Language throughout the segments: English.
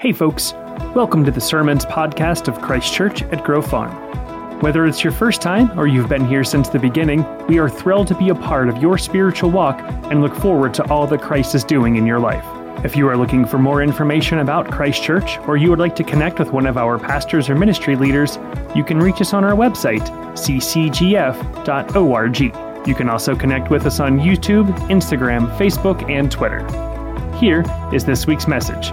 Hey, folks. Welcome to the Sermons podcast of Christ Church at Grove Farm. Whether it's your first time or you've been here since the beginning, we are thrilled to be a part of your spiritual walk and look forward to all that Christ is doing in your life. If you are looking for more information about Christ Church or you would like to connect with one of our pastors or ministry leaders, you can reach us on our website, ccgf.org. You can also connect with us on YouTube, Instagram, Facebook, and Twitter. Here is this week's message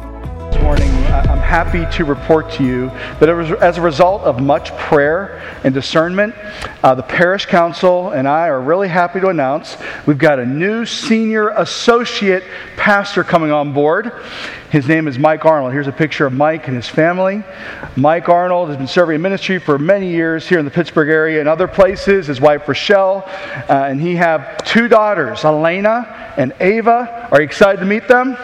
Happy to report to you that as a result of much prayer and discernment, uh, the parish council and I are really happy to announce we've got a new senior associate pastor coming on board. His name is Mike Arnold. Here's a picture of Mike and his family. Mike Arnold has been serving in ministry for many years here in the Pittsburgh area and other places. His wife Rochelle, uh, and he have two daughters, Elena and Ava. Are you excited to meet them?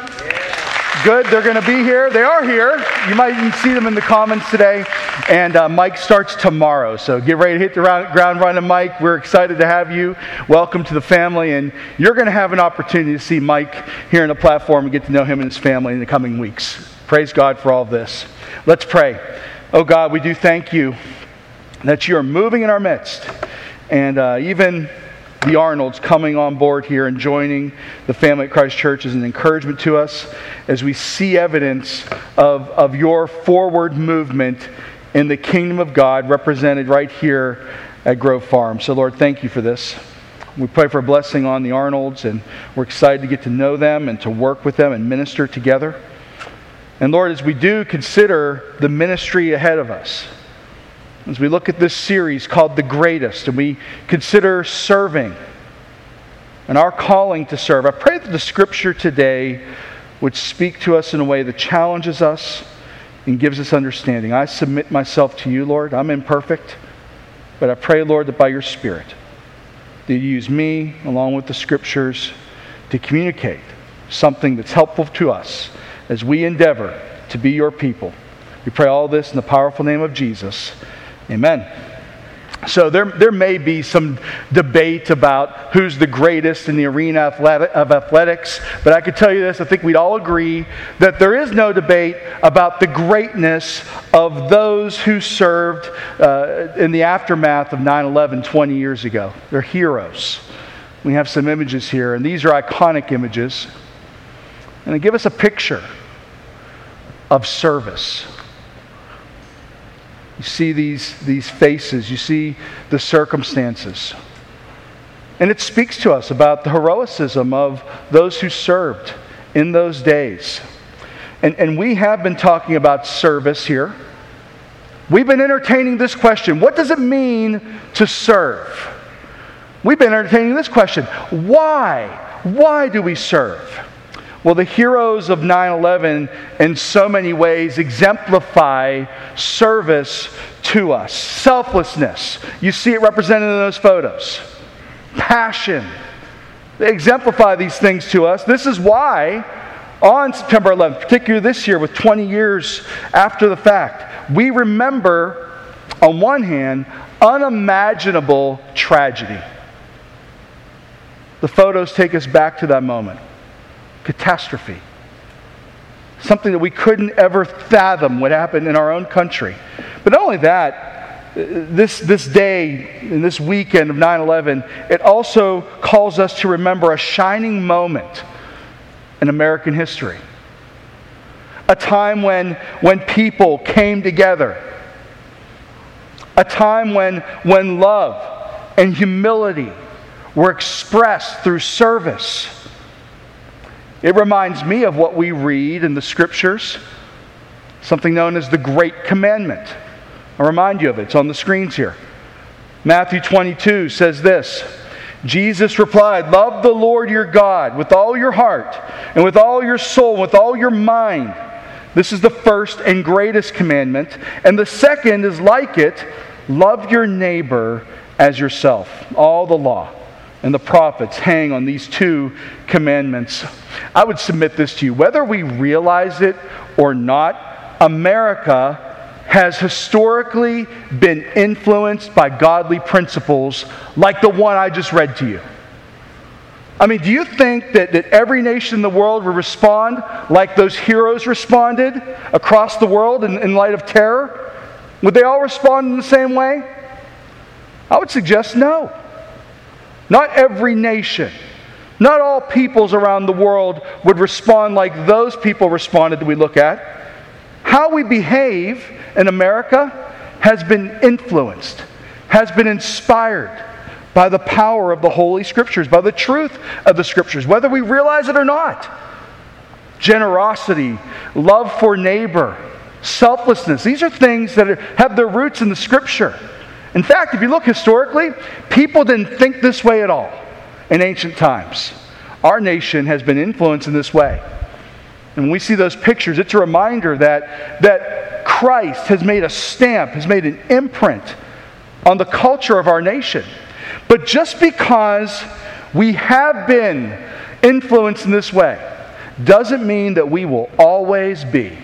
Good, they're going to be here. They are here. You might even see them in the comments today. And uh, Mike starts tomorrow. So get ready to hit the ground running, Mike. We're excited to have you. Welcome to the family. And you're going to have an opportunity to see Mike here on the platform and get to know him and his family in the coming weeks. Praise God for all this. Let's pray. Oh God, we do thank you that you are moving in our midst. And uh, even the Arnolds coming on board here and joining the family at Christ Church is an encouragement to us as we see evidence of, of your forward movement in the kingdom of God represented right here at Grove Farm. So, Lord, thank you for this. We pray for a blessing on the Arnolds, and we're excited to get to know them and to work with them and minister together. And Lord, as we do consider the ministry ahead of us, as we look at this series called The Greatest and we consider serving and our calling to serve, I pray that the scripture today would speak to us in a way that challenges us and gives us understanding. I submit myself to you, Lord. I'm imperfect, but I pray, Lord, that by your Spirit, that you use me along with the scriptures to communicate something that's helpful to us as we endeavor to be your people. We pray all this in the powerful name of Jesus. Amen. So there, there may be some debate about who's the greatest in the arena of athletics, but I could tell you this I think we'd all agree that there is no debate about the greatness of those who served uh, in the aftermath of 9 11 20 years ago. They're heroes. We have some images here, and these are iconic images. And they give us a picture of service. You see these, these faces, you see the circumstances. And it speaks to us about the heroism of those who served in those days. And, and we have been talking about service here. We've been entertaining this question what does it mean to serve? We've been entertaining this question why? Why do we serve? Well, the heroes of 9 11 in so many ways exemplify service to us. Selflessness. You see it represented in those photos. Passion. They exemplify these things to us. This is why, on September 11th, particularly this year, with 20 years after the fact, we remember, on one hand, unimaginable tragedy. The photos take us back to that moment catastrophe. Something that we couldn't ever fathom would happen in our own country. But not only that, this, this day and this weekend of 9 11, it also calls us to remember a shining moment in American history. A time when, when people came together. A time when, when love and humility were expressed through service it reminds me of what we read in the scriptures, something known as the Great Commandment. I'll remind you of it, it's on the screens here. Matthew 22 says this Jesus replied, Love the Lord your God with all your heart, and with all your soul, and with all your mind. This is the first and greatest commandment. And the second is like it love your neighbor as yourself. All the law and the prophets hang on these two commandments. I would submit this to you. Whether we realize it or not, America has historically been influenced by godly principles like the one I just read to you. I mean, do you think that, that every nation in the world would respond like those heroes responded across the world in, in light of terror? Would they all respond in the same way? I would suggest no. Not every nation, not all peoples around the world would respond like those people responded that we look at. How we behave in America has been influenced, has been inspired by the power of the Holy Scriptures, by the truth of the Scriptures, whether we realize it or not. Generosity, love for neighbor, selflessness, these are things that have their roots in the Scripture. In fact, if you look historically, people didn't think this way at all in ancient times. Our nation has been influenced in this way. And when we see those pictures, it's a reminder that, that Christ has made a stamp, has made an imprint on the culture of our nation. But just because we have been influenced in this way doesn't mean that we will always be.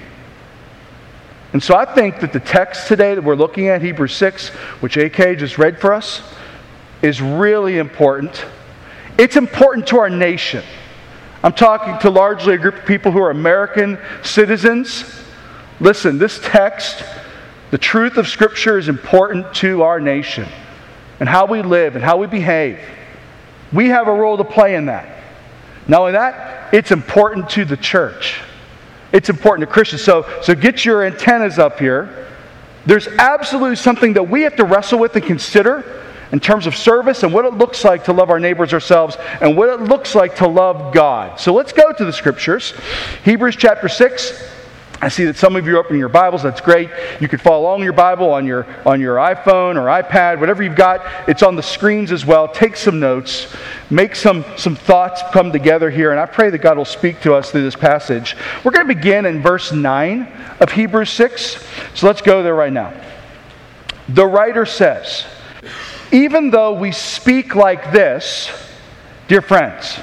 And so I think that the text today that we're looking at, Hebrews 6, which AK just read for us, is really important. It's important to our nation. I'm talking to largely a group of people who are American citizens. Listen, this text, the truth of Scripture, is important to our nation and how we live and how we behave. We have a role to play in that. Not only that, it's important to the church. It's important to Christians. So, so get your antennas up here. There's absolutely something that we have to wrestle with and consider in terms of service and what it looks like to love our neighbors ourselves and what it looks like to love God. So let's go to the scriptures. Hebrews chapter 6, I see that some of you are opening your Bibles. That's great. You can follow along your Bible on your, on your iPhone or iPad, whatever you've got. It's on the screens as well. Take some notes. Make some, some thoughts come together here. And I pray that God will speak to us through this passage. We're going to begin in verse 9 of Hebrews 6. So let's go there right now. The writer says, Even though we speak like this, dear friends,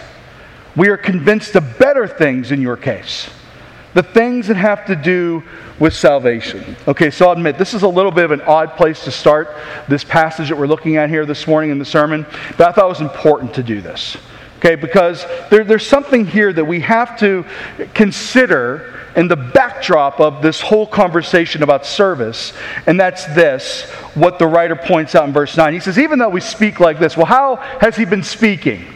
we are convinced of better things in your case the things that have to do with salvation. Okay, so I'll admit this is a little bit of an odd place to start this passage that we're looking at here this morning in the sermon, but I thought it was important to do this. Okay, because there, there's something here that we have to consider in the backdrop of this whole conversation about service, and that's this what the writer points out in verse 9. He says, Even though we speak like this, well, how has he been speaking?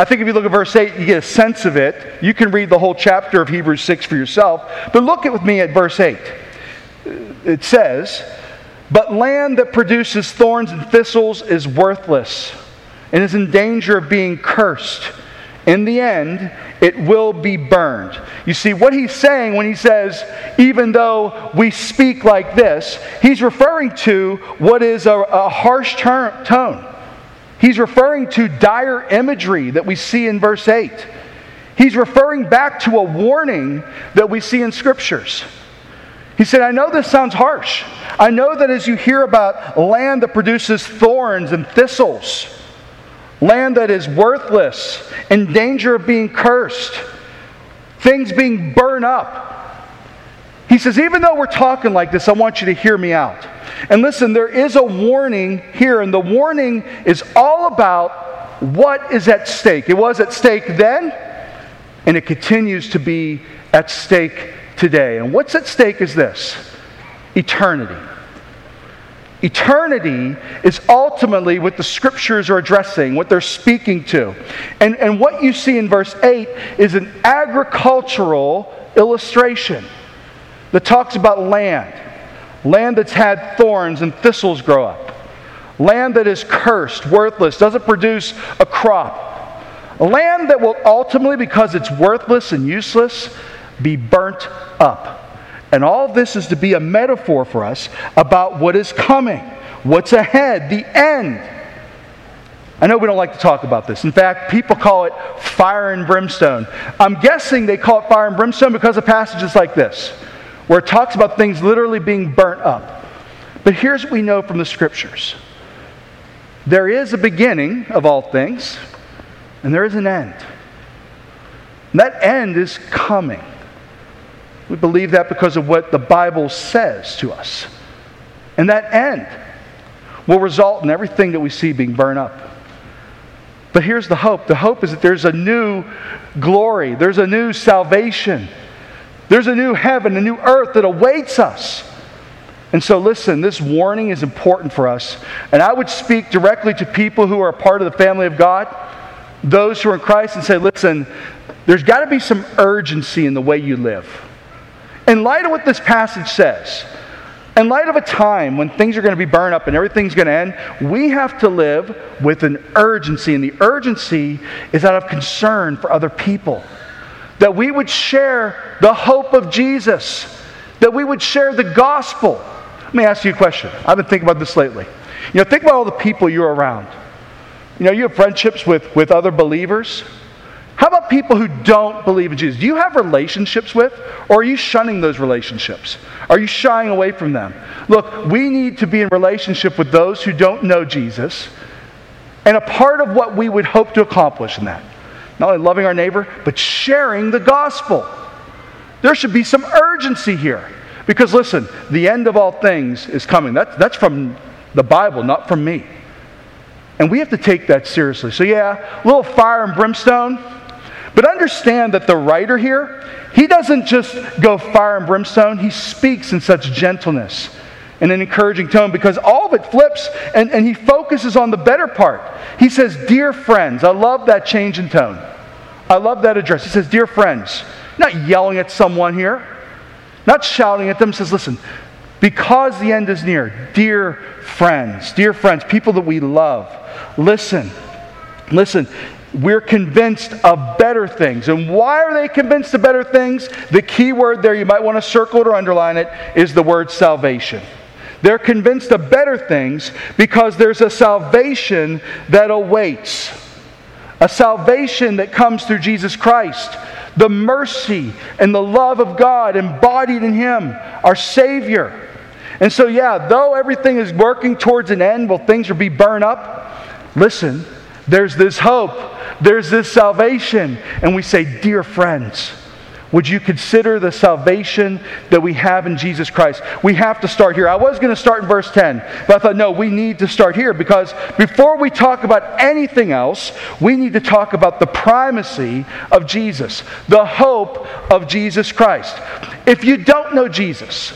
I think if you look at verse 8, you get a sense of it. You can read the whole chapter of Hebrews 6 for yourself. But look with me at verse 8. It says, But land that produces thorns and thistles is worthless and is in danger of being cursed. In the end, it will be burned. You see, what he's saying when he says, even though we speak like this, he's referring to what is a, a harsh tone. He's referring to dire imagery that we see in verse 8. He's referring back to a warning that we see in scriptures. He said, I know this sounds harsh. I know that as you hear about land that produces thorns and thistles, land that is worthless, in danger of being cursed, things being burned up. He says, even though we're talking like this, I want you to hear me out. And listen, there is a warning here, and the warning is all about what is at stake. It was at stake then, and it continues to be at stake today. And what's at stake is this eternity. Eternity is ultimately what the scriptures are addressing, what they're speaking to. And, and what you see in verse 8 is an agricultural illustration that talks about land land that's had thorns and thistles grow up, land that is cursed, worthless, doesn't produce a crop, a land that will ultimately, because it's worthless and useless, be burnt up. And all this is to be a metaphor for us about what is coming, what's ahead, the end. I know we don't like to talk about this. In fact, people call it fire and brimstone. I'm guessing they call it fire and brimstone because of passages like this where it talks about things literally being burnt up. But here's what we know from the scriptures there is a beginning of all things, and there is an end. And that end is coming. We believe that because of what the Bible says to us. And that end will result in everything that we see being burned up. But here's the hope the hope is that there's a new glory, there's a new salvation, there's a new heaven, a new earth that awaits us. And so, listen, this warning is important for us. And I would speak directly to people who are a part of the family of God, those who are in Christ, and say, listen, there's got to be some urgency in the way you live. In light of what this passage says, in light of a time when things are going to be burned up and everything's going to end, we have to live with an urgency. And the urgency is out of concern for other people. That we would share the hope of Jesus, that we would share the gospel. Let me ask you a question. I've been thinking about this lately. You know, think about all the people you're around. You know, you have friendships with, with other believers. How about people who don't believe in Jesus? Do you have relationships with, or are you shunning those relationships? Are you shying away from them? Look, we need to be in relationship with those who don't know Jesus, and a part of what we would hope to accomplish in that, not only loving our neighbor, but sharing the gospel. There should be some urgency here. Because listen, the end of all things is coming. That's, that's from the Bible, not from me. And we have to take that seriously. So, yeah, a little fire and brimstone but understand that the writer here, he doesn't just go fire and brimstone, he speaks in such gentleness and an encouraging tone because all of it flips and, and he focuses on the better part. He says, Dear friends, I love that change in tone. I love that address. He says, Dear friends, not yelling at someone here, not shouting at them. He says, Listen, because the end is near, dear friends, dear friends, people that we love, listen, listen, we're convinced of better things. And why are they convinced of better things? The key word there, you might want to circle it or underline it, is the word salvation. They're convinced of better things because there's a salvation that awaits. A salvation that comes through Jesus Christ. The mercy and the love of God embodied in Him, our Savior. And so, yeah, though everything is working towards an end, will things will be burned up? Listen, there's this hope there's this salvation. And we say, Dear friends, would you consider the salvation that we have in Jesus Christ? We have to start here. I was going to start in verse 10, but I thought, no, we need to start here because before we talk about anything else, we need to talk about the primacy of Jesus, the hope of Jesus Christ. If you don't know Jesus,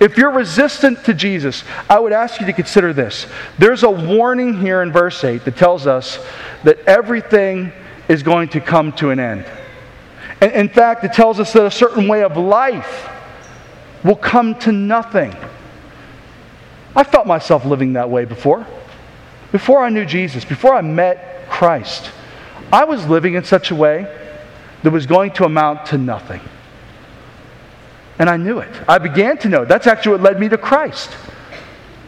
if you're resistant to Jesus, I would ask you to consider this. There's a warning here in verse 8 that tells us that everything is going to come to an end. In fact, it tells us that a certain way of life will come to nothing. I felt myself living that way before. Before I knew Jesus, before I met Christ, I was living in such a way that was going to amount to nothing. And I knew it. I began to know. That's actually what led me to Christ.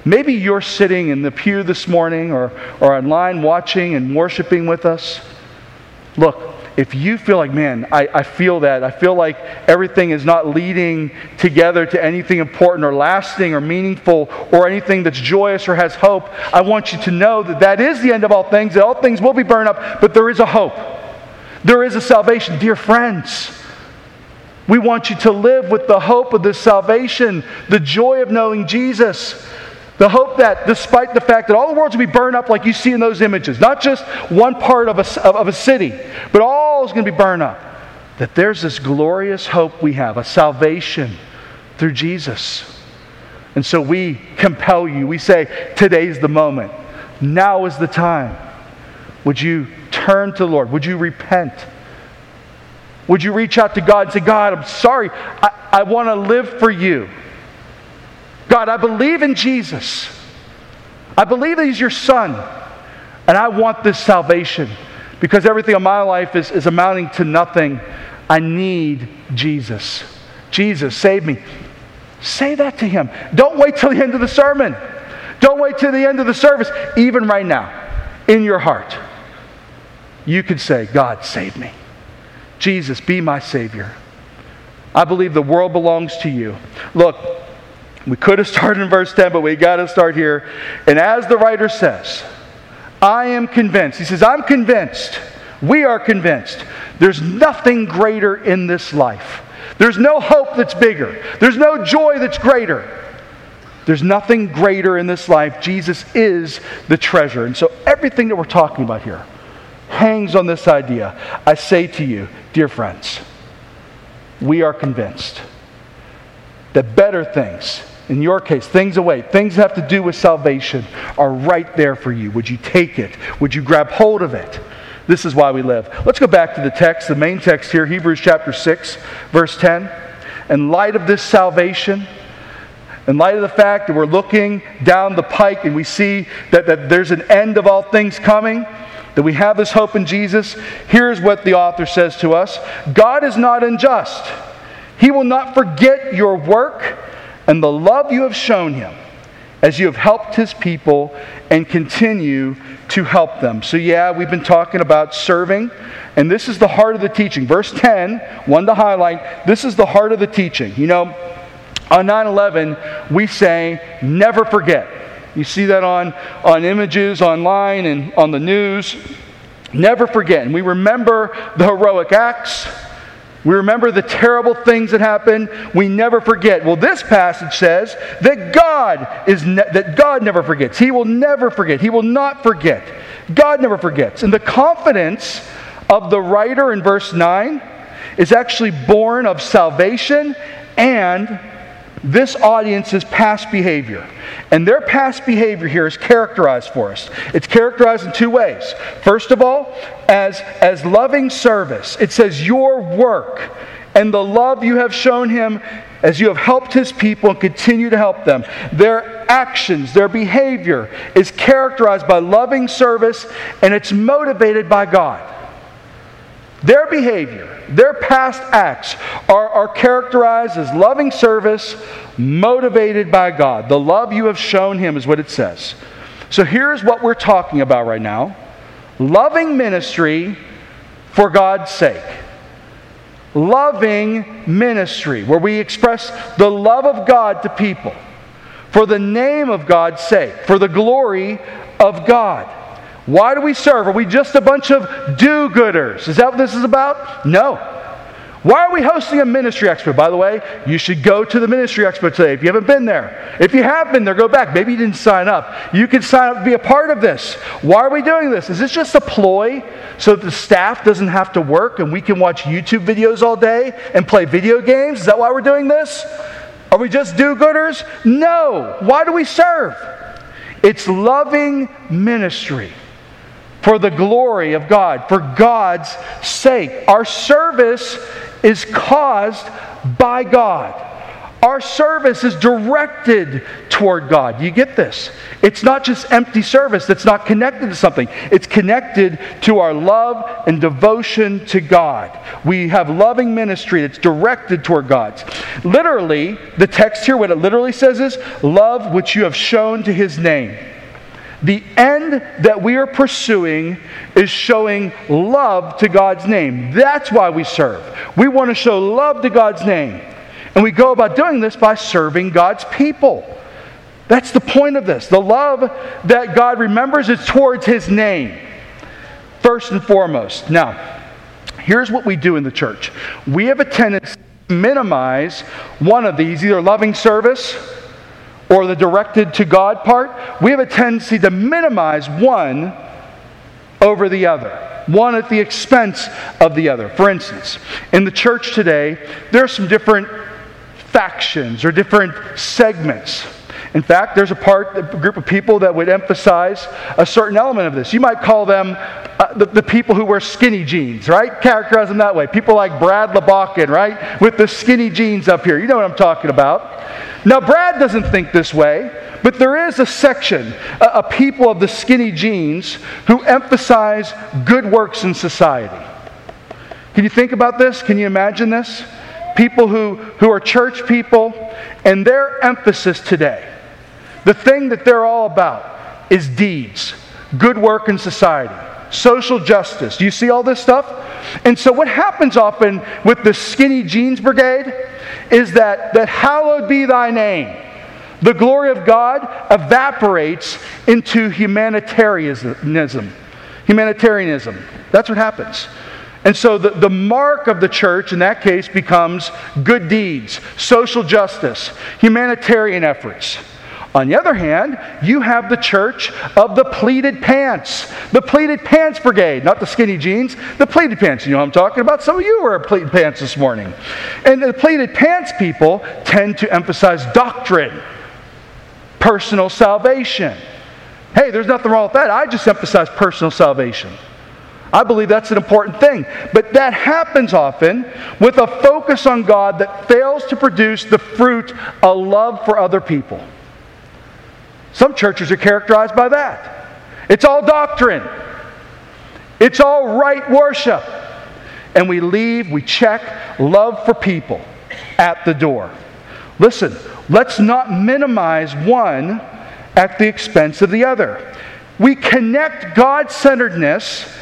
Maybe you're sitting in the pew this morning or, or online watching and worshiping with us. Look, if you feel like, man, I, I feel that, I feel like everything is not leading together to anything important or lasting or meaningful or anything that's joyous or has hope, I want you to know that that is the end of all things, that all things will be burned up, but there is a hope. There is a salvation. Dear friends, we want you to live with the hope of this salvation, the joy of knowing Jesus. The hope that, despite the fact that all the world's will be burned up like you see in those images, not just one part of a, of a city, but all is going to be burned up, that there's this glorious hope we have, a salvation through Jesus. And so we compel you. We say, today's the moment. Now is the time. Would you turn to the Lord? Would you repent? Would you reach out to God and say, God, I'm sorry. I, I want to live for you. God, I believe in Jesus. I believe that He's your Son. And I want this salvation because everything in my life is, is amounting to nothing. I need Jesus. Jesus, save me. Say that to Him. Don't wait till the end of the sermon. Don't wait till the end of the service. Even right now, in your heart, you could say, God, save me. Jesus, be my Savior. I believe the world belongs to you. Look, we could have started in verse 10, but we got to start here. And as the writer says, I am convinced. He says, I'm convinced. We are convinced. There's nothing greater in this life. There's no hope that's bigger. There's no joy that's greater. There's nothing greater in this life. Jesus is the treasure. And so everything that we're talking about here, hangs on this idea. I say to you, dear friends, we are convinced that better things, in your case, things away, things have to do with salvation, are right there for you. Would you take it? Would you grab hold of it? This is why we live. Let's go back to the text, the main text here, Hebrews chapter 6, verse 10. In light of this salvation, in light of the fact that we're looking down the pike and we see that, that there's an end of all things coming, that we have this hope in Jesus, here's what the author says to us God is not unjust. He will not forget your work and the love you have shown him as you have helped his people and continue to help them. So, yeah, we've been talking about serving, and this is the heart of the teaching. Verse 10, one to highlight, this is the heart of the teaching. You know, on 9 11, we say, never forget. You see that on, on images online and on the news. Never forget. And we remember the heroic acts. We remember the terrible things that happened. We never forget. Well, this passage says that God is ne- that God never forgets. He will never forget. He will not forget. God never forgets. And the confidence of the writer in verse 9 is actually born of salvation and this audience's past behavior. And their past behavior here is characterized for us. It's characterized in two ways. First of all, as, as loving service, it says, Your work and the love you have shown him as you have helped his people and continue to help them. Their actions, their behavior is characterized by loving service and it's motivated by God. Their behavior, their past acts are, are characterized as loving service motivated by God. The love you have shown Him is what it says. So here's what we're talking about right now loving ministry for God's sake. Loving ministry, where we express the love of God to people for the name of God's sake, for the glory of God. Why do we serve? Are we just a bunch of do gooders? Is that what this is about? No. Why are we hosting a ministry expo? By the way, you should go to the ministry expo today if you haven't been there. If you have been there, go back. Maybe you didn't sign up. You can sign up to be a part of this. Why are we doing this? Is this just a ploy so that the staff doesn't have to work and we can watch YouTube videos all day and play video games? Is that why we're doing this? Are we just do gooders? No. Why do we serve? It's loving ministry for the glory of God, for God's sake. Our service is caused by God. Our service is directed toward God. You get this? It's not just empty service that's not connected to something, it's connected to our love and devotion to God. We have loving ministry that's directed toward God. Literally, the text here, what it literally says is, love which you have shown to his name. The end that we are pursuing is showing love to God's name. That's why we serve. We want to show love to God's name. And we go about doing this by serving God's people. That's the point of this. The love that God remembers is towards His name, first and foremost. Now, here's what we do in the church we have a tendency to minimize one of these either loving service or the directed to God part, we have a tendency to minimize one over the other, one at the expense of the other. For instance, in the church today, there are some different factions or different segments. In fact, there's a part, a group of people that would emphasize a certain element of this. You might call them uh, the, the, people who wear skinny jeans, right? Characterize them that way. People like Brad LeBakken, right? With the skinny jeans up here. You know what I'm talking about. Now, Brad doesn't think this way, but there is a section, a, a people of the skinny jeans, who emphasize good works in society. Can you think about this? Can you imagine this? People who, who are church people, and their emphasis today the thing that they're all about is deeds, good work in society, social justice. Do you see all this stuff? And so, what happens often with the skinny jeans brigade is that, that hallowed be thy name. The glory of God evaporates into humanitarianism. Humanitarianism. That's what happens. And so the, the mark of the church in that case becomes good deeds, social justice, humanitarian efforts. On the other hand, you have the church of the pleated pants, the pleated pants brigade, not the skinny jeans, the pleated pants. You know what I'm talking about? Some of you wear pleated pants this morning. And the pleated pants people tend to emphasize doctrine, personal salvation. Hey, there's nothing wrong with that. I just emphasize personal salvation. I believe that's an important thing. But that happens often with a focus on God that fails to produce the fruit of love for other people. Some churches are characterized by that. It's all doctrine, it's all right worship. And we leave, we check love for people at the door. Listen, let's not minimize one at the expense of the other. We connect God centeredness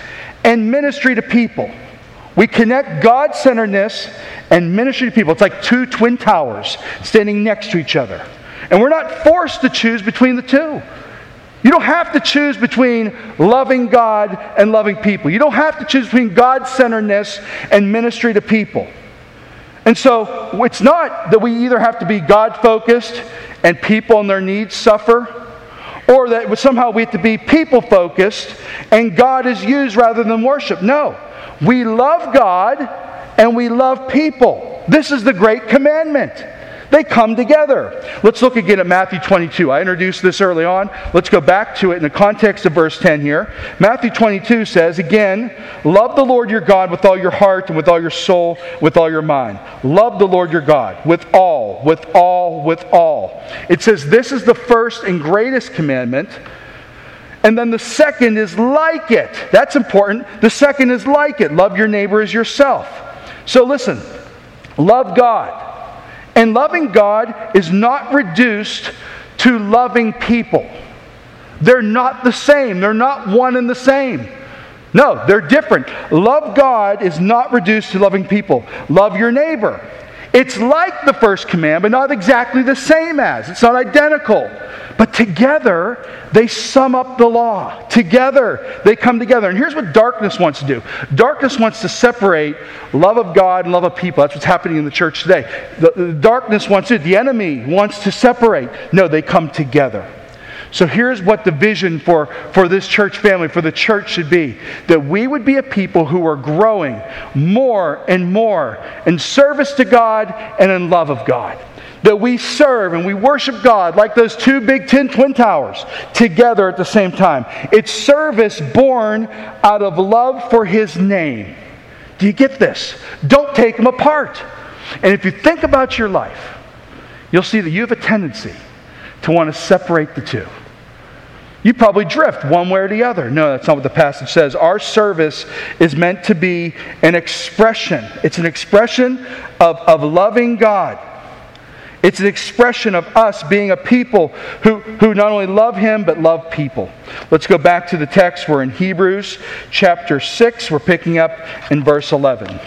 and ministry to people. We connect God centeredness and ministry to people. It's like two twin towers standing next to each other. And we're not forced to choose between the two. You don't have to choose between loving God and loving people. You don't have to choose between God centeredness and ministry to people. And so it's not that we either have to be God focused and people and their needs suffer, or that somehow we have to be people focused and God is used rather than worship. No. We love God and we love people. This is the great commandment. They come together. Let's look again at Matthew 22. I introduced this early on. Let's go back to it in the context of verse 10 here. Matthew 22 says, again, love the Lord your God with all your heart and with all your soul, with all your mind. Love the Lord your God with all, with all, with all. It says, this is the first and greatest commandment. And then the second is like it. That's important. The second is like it. Love your neighbor as yourself. So listen, love God and loving God is not reduced to loving people. They're not the same, they're not one and the same. No, they're different. Love God is not reduced to loving people. Love your neighbor. It's like the first command, but not exactly the same as. It's not identical. But together, they sum up the law. Together, they come together. And here's what darkness wants to do darkness wants to separate love of God and love of people. That's what's happening in the church today. The, the darkness wants it, the enemy wants to separate. No, they come together. So here's what the vision for, for this church family, for the church should be that we would be a people who are growing more and more in service to God and in love of God that we serve and we worship God like those two big tin twin towers together at the same time. It's service born out of love for His name. Do you get this? Don't take them apart. And if you think about your life, you'll see that you have a tendency to want to separate the two. You probably drift one way or the other. No, that's not what the passage says. Our service is meant to be an expression. It's an expression of, of loving God it's an expression of us being a people who, who not only love Him, but love people. Let's go back to the text. We're in Hebrews chapter 6. We're picking up in verse 11.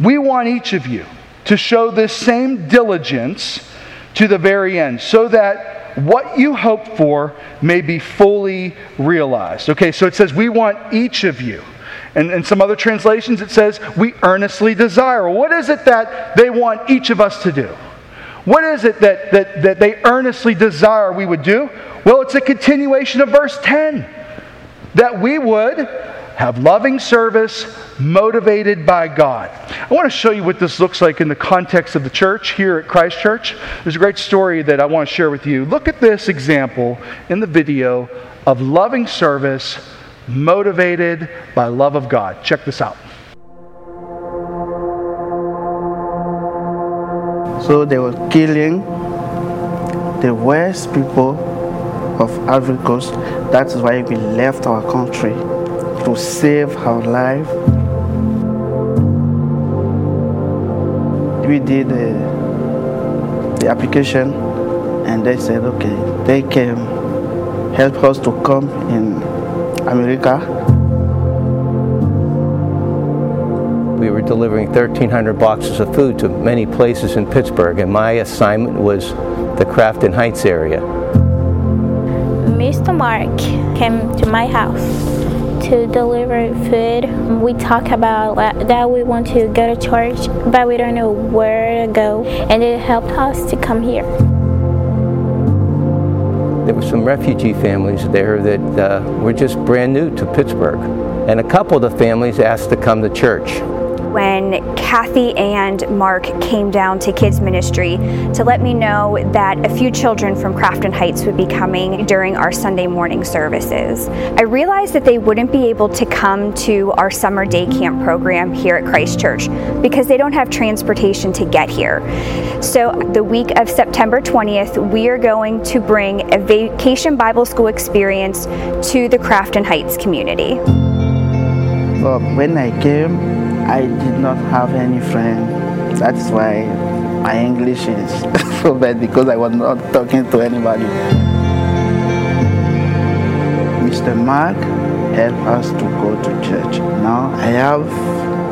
We want each of you to show this same diligence to the very end, so that what you hope for may be fully realized. Okay, so it says, We want each of you. And in some other translations, it says, We earnestly desire. What is it that they want each of us to do? What is it that, that, that they earnestly desire we would do? Well, it's a continuation of verse 10 that we would have loving service motivated by God. I want to show you what this looks like in the context of the church here at Christ Church. There's a great story that I want to share with you. Look at this example in the video of loving service motivated by love of God. Check this out. So they were killing the worst people of Africa. That is why we left our country to save our life. We did uh, the application and they said, okay, they can help us to come in America. We were delivering 1,300 boxes of food to many places in Pittsburgh, and my assignment was the Crafton Heights area. Mr. Mark came to my house to deliver food. We talk about that we want to go to church, but we don't know where to go, and it helped us to come here. there were some refugee families there that uh, were just brand new to Pittsburgh. And a couple of the families asked to come to church when Kathy and Mark came down to kids ministry to let me know that a few children from Crafton Heights would be coming during our Sunday morning services. I realized that they wouldn't be able to come to our summer day camp program here at Christ Church because they don't have transportation to get here. So the week of September 20th, we are going to bring a vacation Bible school experience to the Crafton Heights community. Well, when I came, I did not have any friend. That's why my English is so bad because I was not talking to anybody. Mr. Mark helped us to go to church. Now I have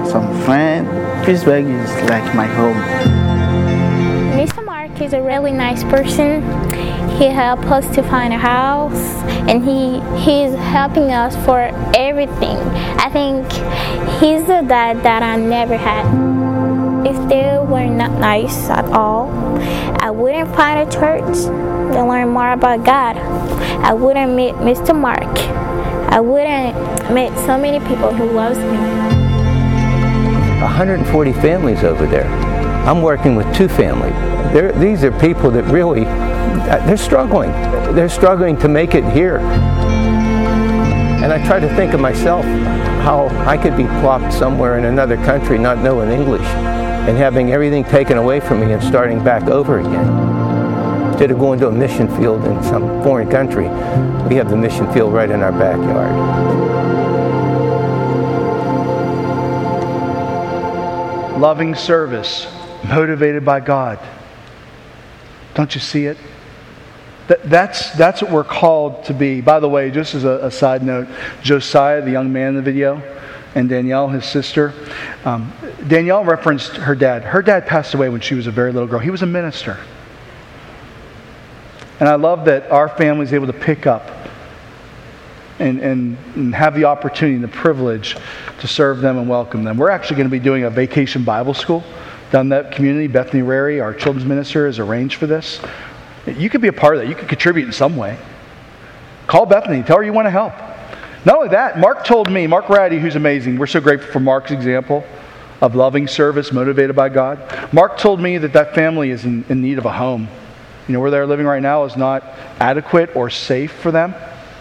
some friends. Pittsburgh is like my home. Mr. Mark is a really nice person. He helped us to find a house and he he's helping us for everything. I think he's the dad that I never had. If they were not nice at all, I wouldn't find a church to learn more about God. I wouldn't meet Mr. Mark. I wouldn't meet so many people who loves me. 140 families over there. I'm working with two families. They're, these are people that really uh, they're struggling. They're struggling to make it here. And I try to think of myself how I could be plopped somewhere in another country not knowing English and having everything taken away from me and starting back over again. Instead of going to a mission field in some foreign country, we have the mission field right in our backyard. Loving service, motivated by God. Don't you see it? That, that's, that's what we're called to be. By the way, just as a, a, side note, Josiah, the young man in the video, and Danielle, his sister, um, Danielle referenced her dad. Her dad passed away when she was a very little girl. He was a minister. And I love that our family is able to pick up and, and, and, have the opportunity and the privilege to serve them and welcome them. We're actually going to be doing a vacation Bible school down that community. Bethany Rary, our children's minister, has arranged for this. You could be a part of that. You could contribute in some way. Call Bethany. Tell her you want to help. Not only that, Mark told me, Mark Ratty, who's amazing, we're so grateful for Mark's example of loving service motivated by God. Mark told me that that family is in, in need of a home. You know, where they're living right now is not adequate or safe for them.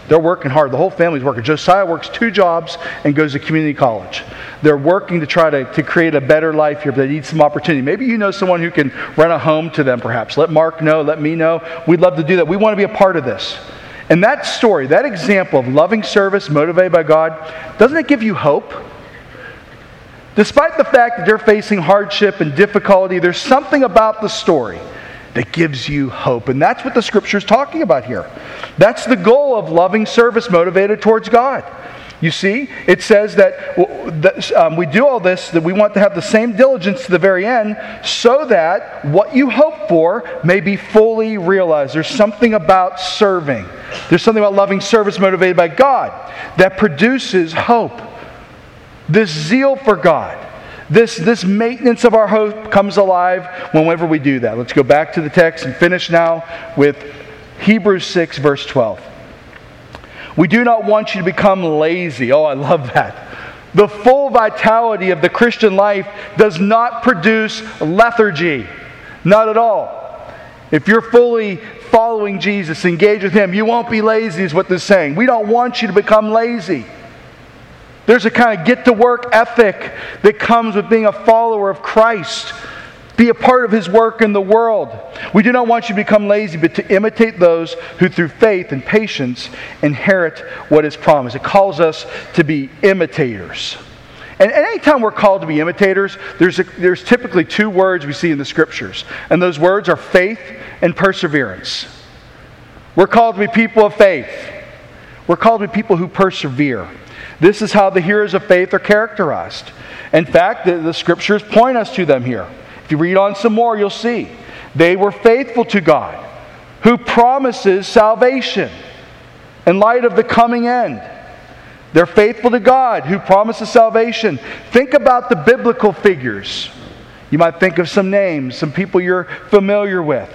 They're working hard. The whole family's working. Josiah works two jobs and goes to community college. They're working to try to, to create a better life here, but they need some opportunity. Maybe you know someone who can rent a home to them, perhaps. Let Mark know, let me know. We'd love to do that. We want to be a part of this. And that story, that example of loving service motivated by God, doesn't it give you hope? Despite the fact that they're facing hardship and difficulty, there's something about the story that gives you hope. And that's what the scripture is talking about here. That's the goal of loving service motivated towards God. You see, it says that um, we do all this, that we want to have the same diligence to the very end, so that what you hope for may be fully realized. There's something about serving, there's something about loving service motivated by God that produces hope. This zeal for God this, this maintenance of our hope comes alive whenever we do that. Let's go back to the text and finish now with Hebrews 6, verse 12. We do not want you to become lazy. Oh, I love that. The full vitality of the Christian life does not produce lethargy. Not at all. If you're fully following Jesus, engage with Him, you won't be lazy, is what is saying. We don't want you to become lazy. There's a kind of get to work ethic that comes with being a follower of Christ. Be a part of his work in the world. We do not want you to become lazy, but to imitate those who, through faith and patience, inherit what is promised. It calls us to be imitators. And anytime we're called to be imitators, there's, a, there's typically two words we see in the scriptures. And those words are faith and perseverance. We're called to be people of faith, we're called to be people who persevere. This is how the heroes of faith are characterized. In fact, the, the scriptures point us to them here. If you read on some more, you'll see. They were faithful to God, who promises salvation in light of the coming end. They're faithful to God, who promises salvation. Think about the biblical figures. You might think of some names, some people you're familiar with.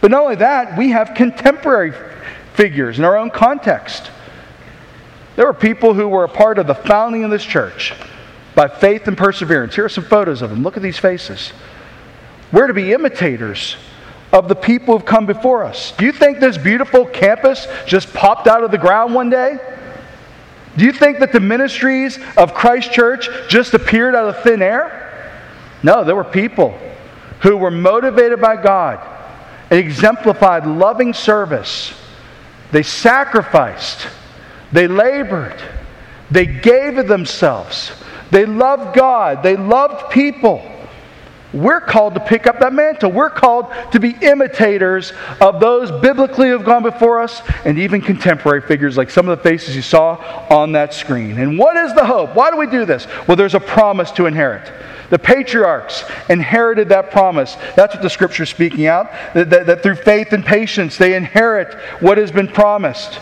But not only that, we have contemporary figures in our own context. There were people who were a part of the founding of this church by faith and perseverance. Here are some photos of them. Look at these faces. We're to be imitators of the people who've come before us. Do you think this beautiful campus just popped out of the ground one day? Do you think that the ministries of Christ Church just appeared out of thin air? No, there were people who were motivated by God and exemplified loving service. They sacrificed, they labored, they gave of themselves, they loved God, they loved people. We're called to pick up that mantle. We're called to be imitators of those biblically who have gone before us and even contemporary figures like some of the faces you saw on that screen. And what is the hope? Why do we do this? Well, there's a promise to inherit. The patriarchs inherited that promise. That's what the scripture is speaking out. That, that, that through faith and patience, they inherit what has been promised.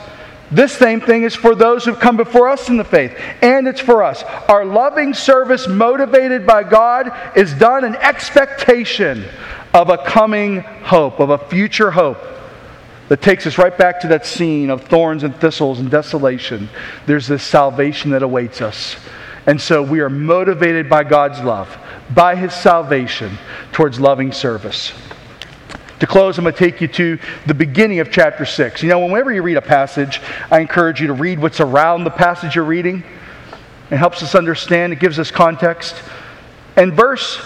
This same thing is for those who've come before us in the faith, and it's for us. Our loving service, motivated by God, is done in expectation of a coming hope, of a future hope that takes us right back to that scene of thorns and thistles and desolation. There's this salvation that awaits us. And so we are motivated by God's love, by His salvation, towards loving service. To close, I'm going to take you to the beginning of chapter 6. You know, whenever you read a passage, I encourage you to read what's around the passage you're reading. It helps us understand, it gives us context. And verse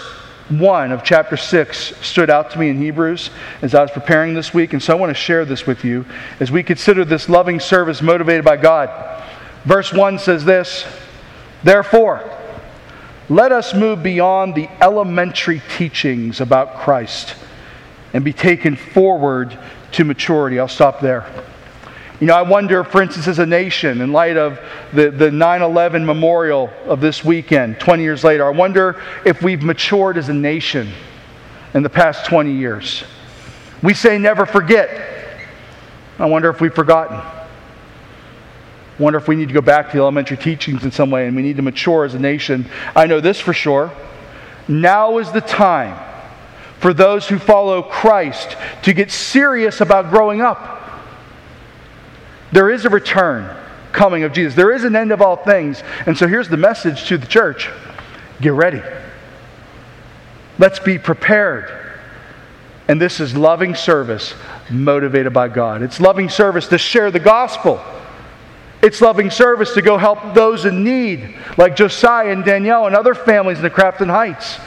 1 of chapter 6 stood out to me in Hebrews as I was preparing this week, and so I want to share this with you as we consider this loving service motivated by God. Verse 1 says this Therefore, let us move beyond the elementary teachings about Christ and be taken forward to maturity. I'll stop there. You know, I wonder, for instance, as a nation, in light of the, the 9 11 memorial of this weekend, 20 years later, I wonder if we've matured as a nation in the past 20 years. We say never forget. I wonder if we've forgotten. I wonder if we need to go back to the elementary teachings in some way and we need to mature as a nation. I know this for sure. Now is the time for those who follow Christ to get serious about growing up. There is a return coming of Jesus. There is an end of all things. And so here's the message to the church get ready. Let's be prepared. And this is loving service motivated by God. It's loving service to share the gospel. It's loving service to go help those in need, like Josiah and Danielle and other families in the Crafton Heights.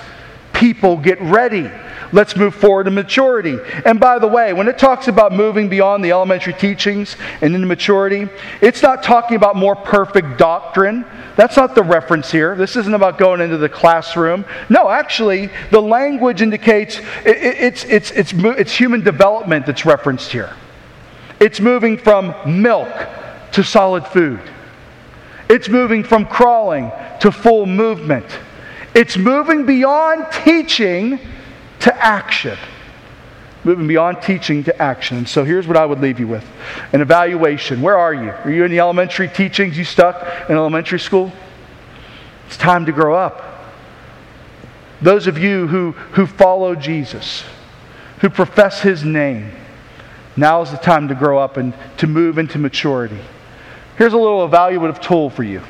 People get ready Let's move forward to maturity. And by the way, when it talks about moving beyond the elementary teachings and into maturity, it's not talking about more perfect doctrine. That's not the reference here. This isn't about going into the classroom. No, actually, the language indicates it's, it's, it's, it's human development that's referenced here. It's moving from milk to solid food. It's moving from crawling to full movement. It's moving beyond teaching to action. Moving beyond teaching to action. So here's what I would leave you with an evaluation. Where are you? Are you in the elementary teachings? You stuck in elementary school? It's time to grow up. Those of you who, who follow Jesus, who profess his name, now is the time to grow up and to move into maturity. Here's a little evaluative tool for you.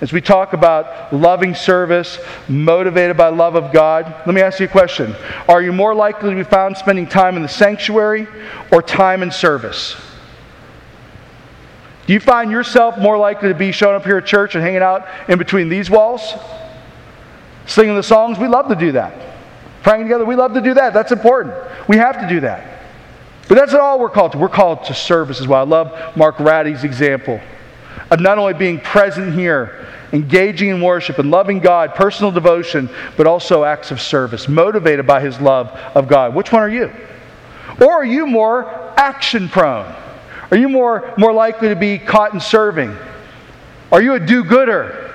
As we talk about loving service, motivated by love of God, let me ask you a question. Are you more likely to be found spending time in the sanctuary or time in service? Do you find yourself more likely to be showing up here at church and hanging out in between these walls? Singing the songs? We love to do that. Praying together? We love to do that. That's important. We have to do that. But that's not all we're called to. We're called to service as well. I love Mark Ratty's example of not only being present here engaging in worship and loving God, personal devotion, but also acts of service, motivated by his love of God. Which one are you? Or are you more action prone? Are you more, more likely to be caught in serving? Are you a do gooder?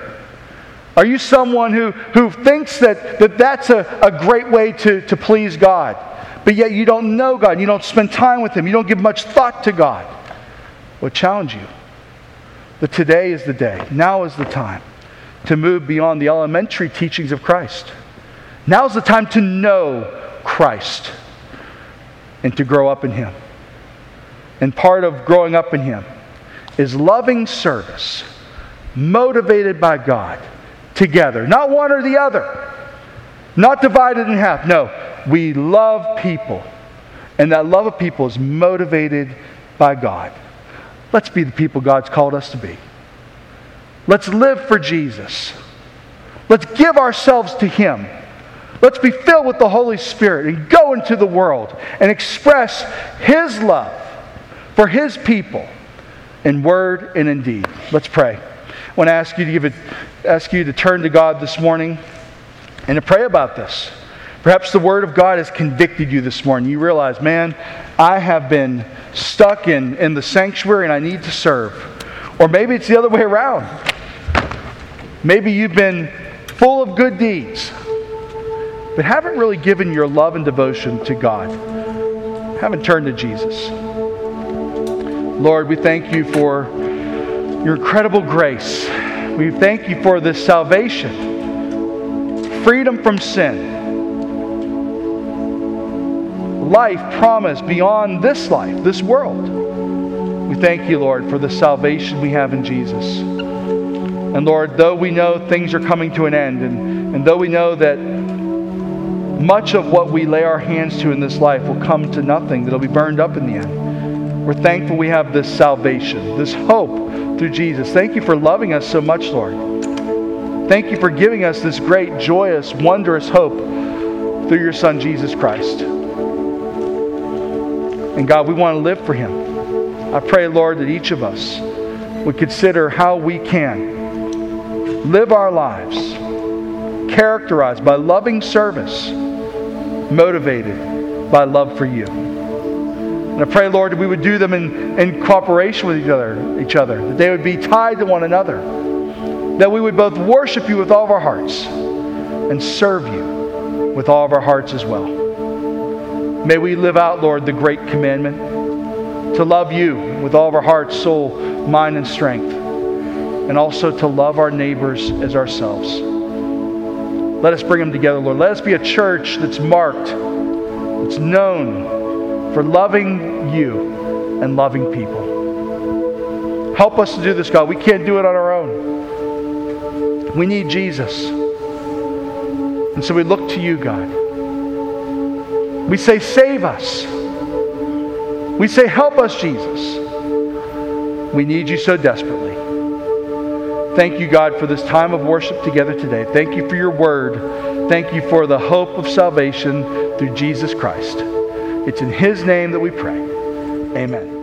Are you someone who, who thinks that, that that's a, a great way to, to please God, but yet you don't know God, you don't spend time with Him, you don't give much thought to God? Well, challenge you that today is the day, now is the time to move beyond the elementary teachings of Christ. Now is the time to know Christ and to grow up in Him. and part of growing up in Him is loving service, motivated by God, together. Not one or the other, not divided in half. No, we love people, and that love of people is motivated by God. Let's be the people God's called us to be. Let's live for Jesus. Let's give ourselves to Him. Let's be filled with the Holy Spirit and go into the world and express His love for His people in word and in deed. Let's pray. I want to ask you to give it, ask you to turn to God this morning and to pray about this. Perhaps the Word of God has convicted you this morning. You realize, man, I have been stuck in, in the sanctuary and I need to serve. Or maybe it's the other way around. Maybe you've been full of good deeds, but haven't really given your love and devotion to God. Haven't turned to Jesus. Lord, we thank you for your incredible grace. We thank you for this salvation, freedom from sin, life promised beyond this life, this world. We thank you, Lord, for the salvation we have in Jesus. And Lord, though we know things are coming to an end, and, and though we know that much of what we lay our hands to in this life will come to nothing, that'll be burned up in the end. We're thankful we have this salvation, this hope through Jesus. Thank you for loving us so much, Lord. Thank you for giving us this great, joyous, wondrous hope through your Son, Jesus Christ. And God, we want to live for Him. I pray, Lord, that each of us would consider how we can live our lives characterized by loving service, motivated by love for you. And I pray, Lord, that we would do them in, in cooperation with each other, each other, that they would be tied to one another, that we would both worship you with all of our hearts and serve you with all of our hearts as well. May we live out, Lord, the great commandment to love you with all of our hearts, soul, mind, and strength, and also to love our neighbors as ourselves. Let us bring them together, Lord. Let us be a church that's marked, that's known for loving you and loving people. Help us to do this, God. We can't do it on our own. We need Jesus. And so we look to you, God. We say, Save us. We say, Help us, Jesus. We need you so desperately. Thank you, God, for this time of worship together today. Thank you for your word. Thank you for the hope of salvation through Jesus Christ. It's in His name that we pray. Amen.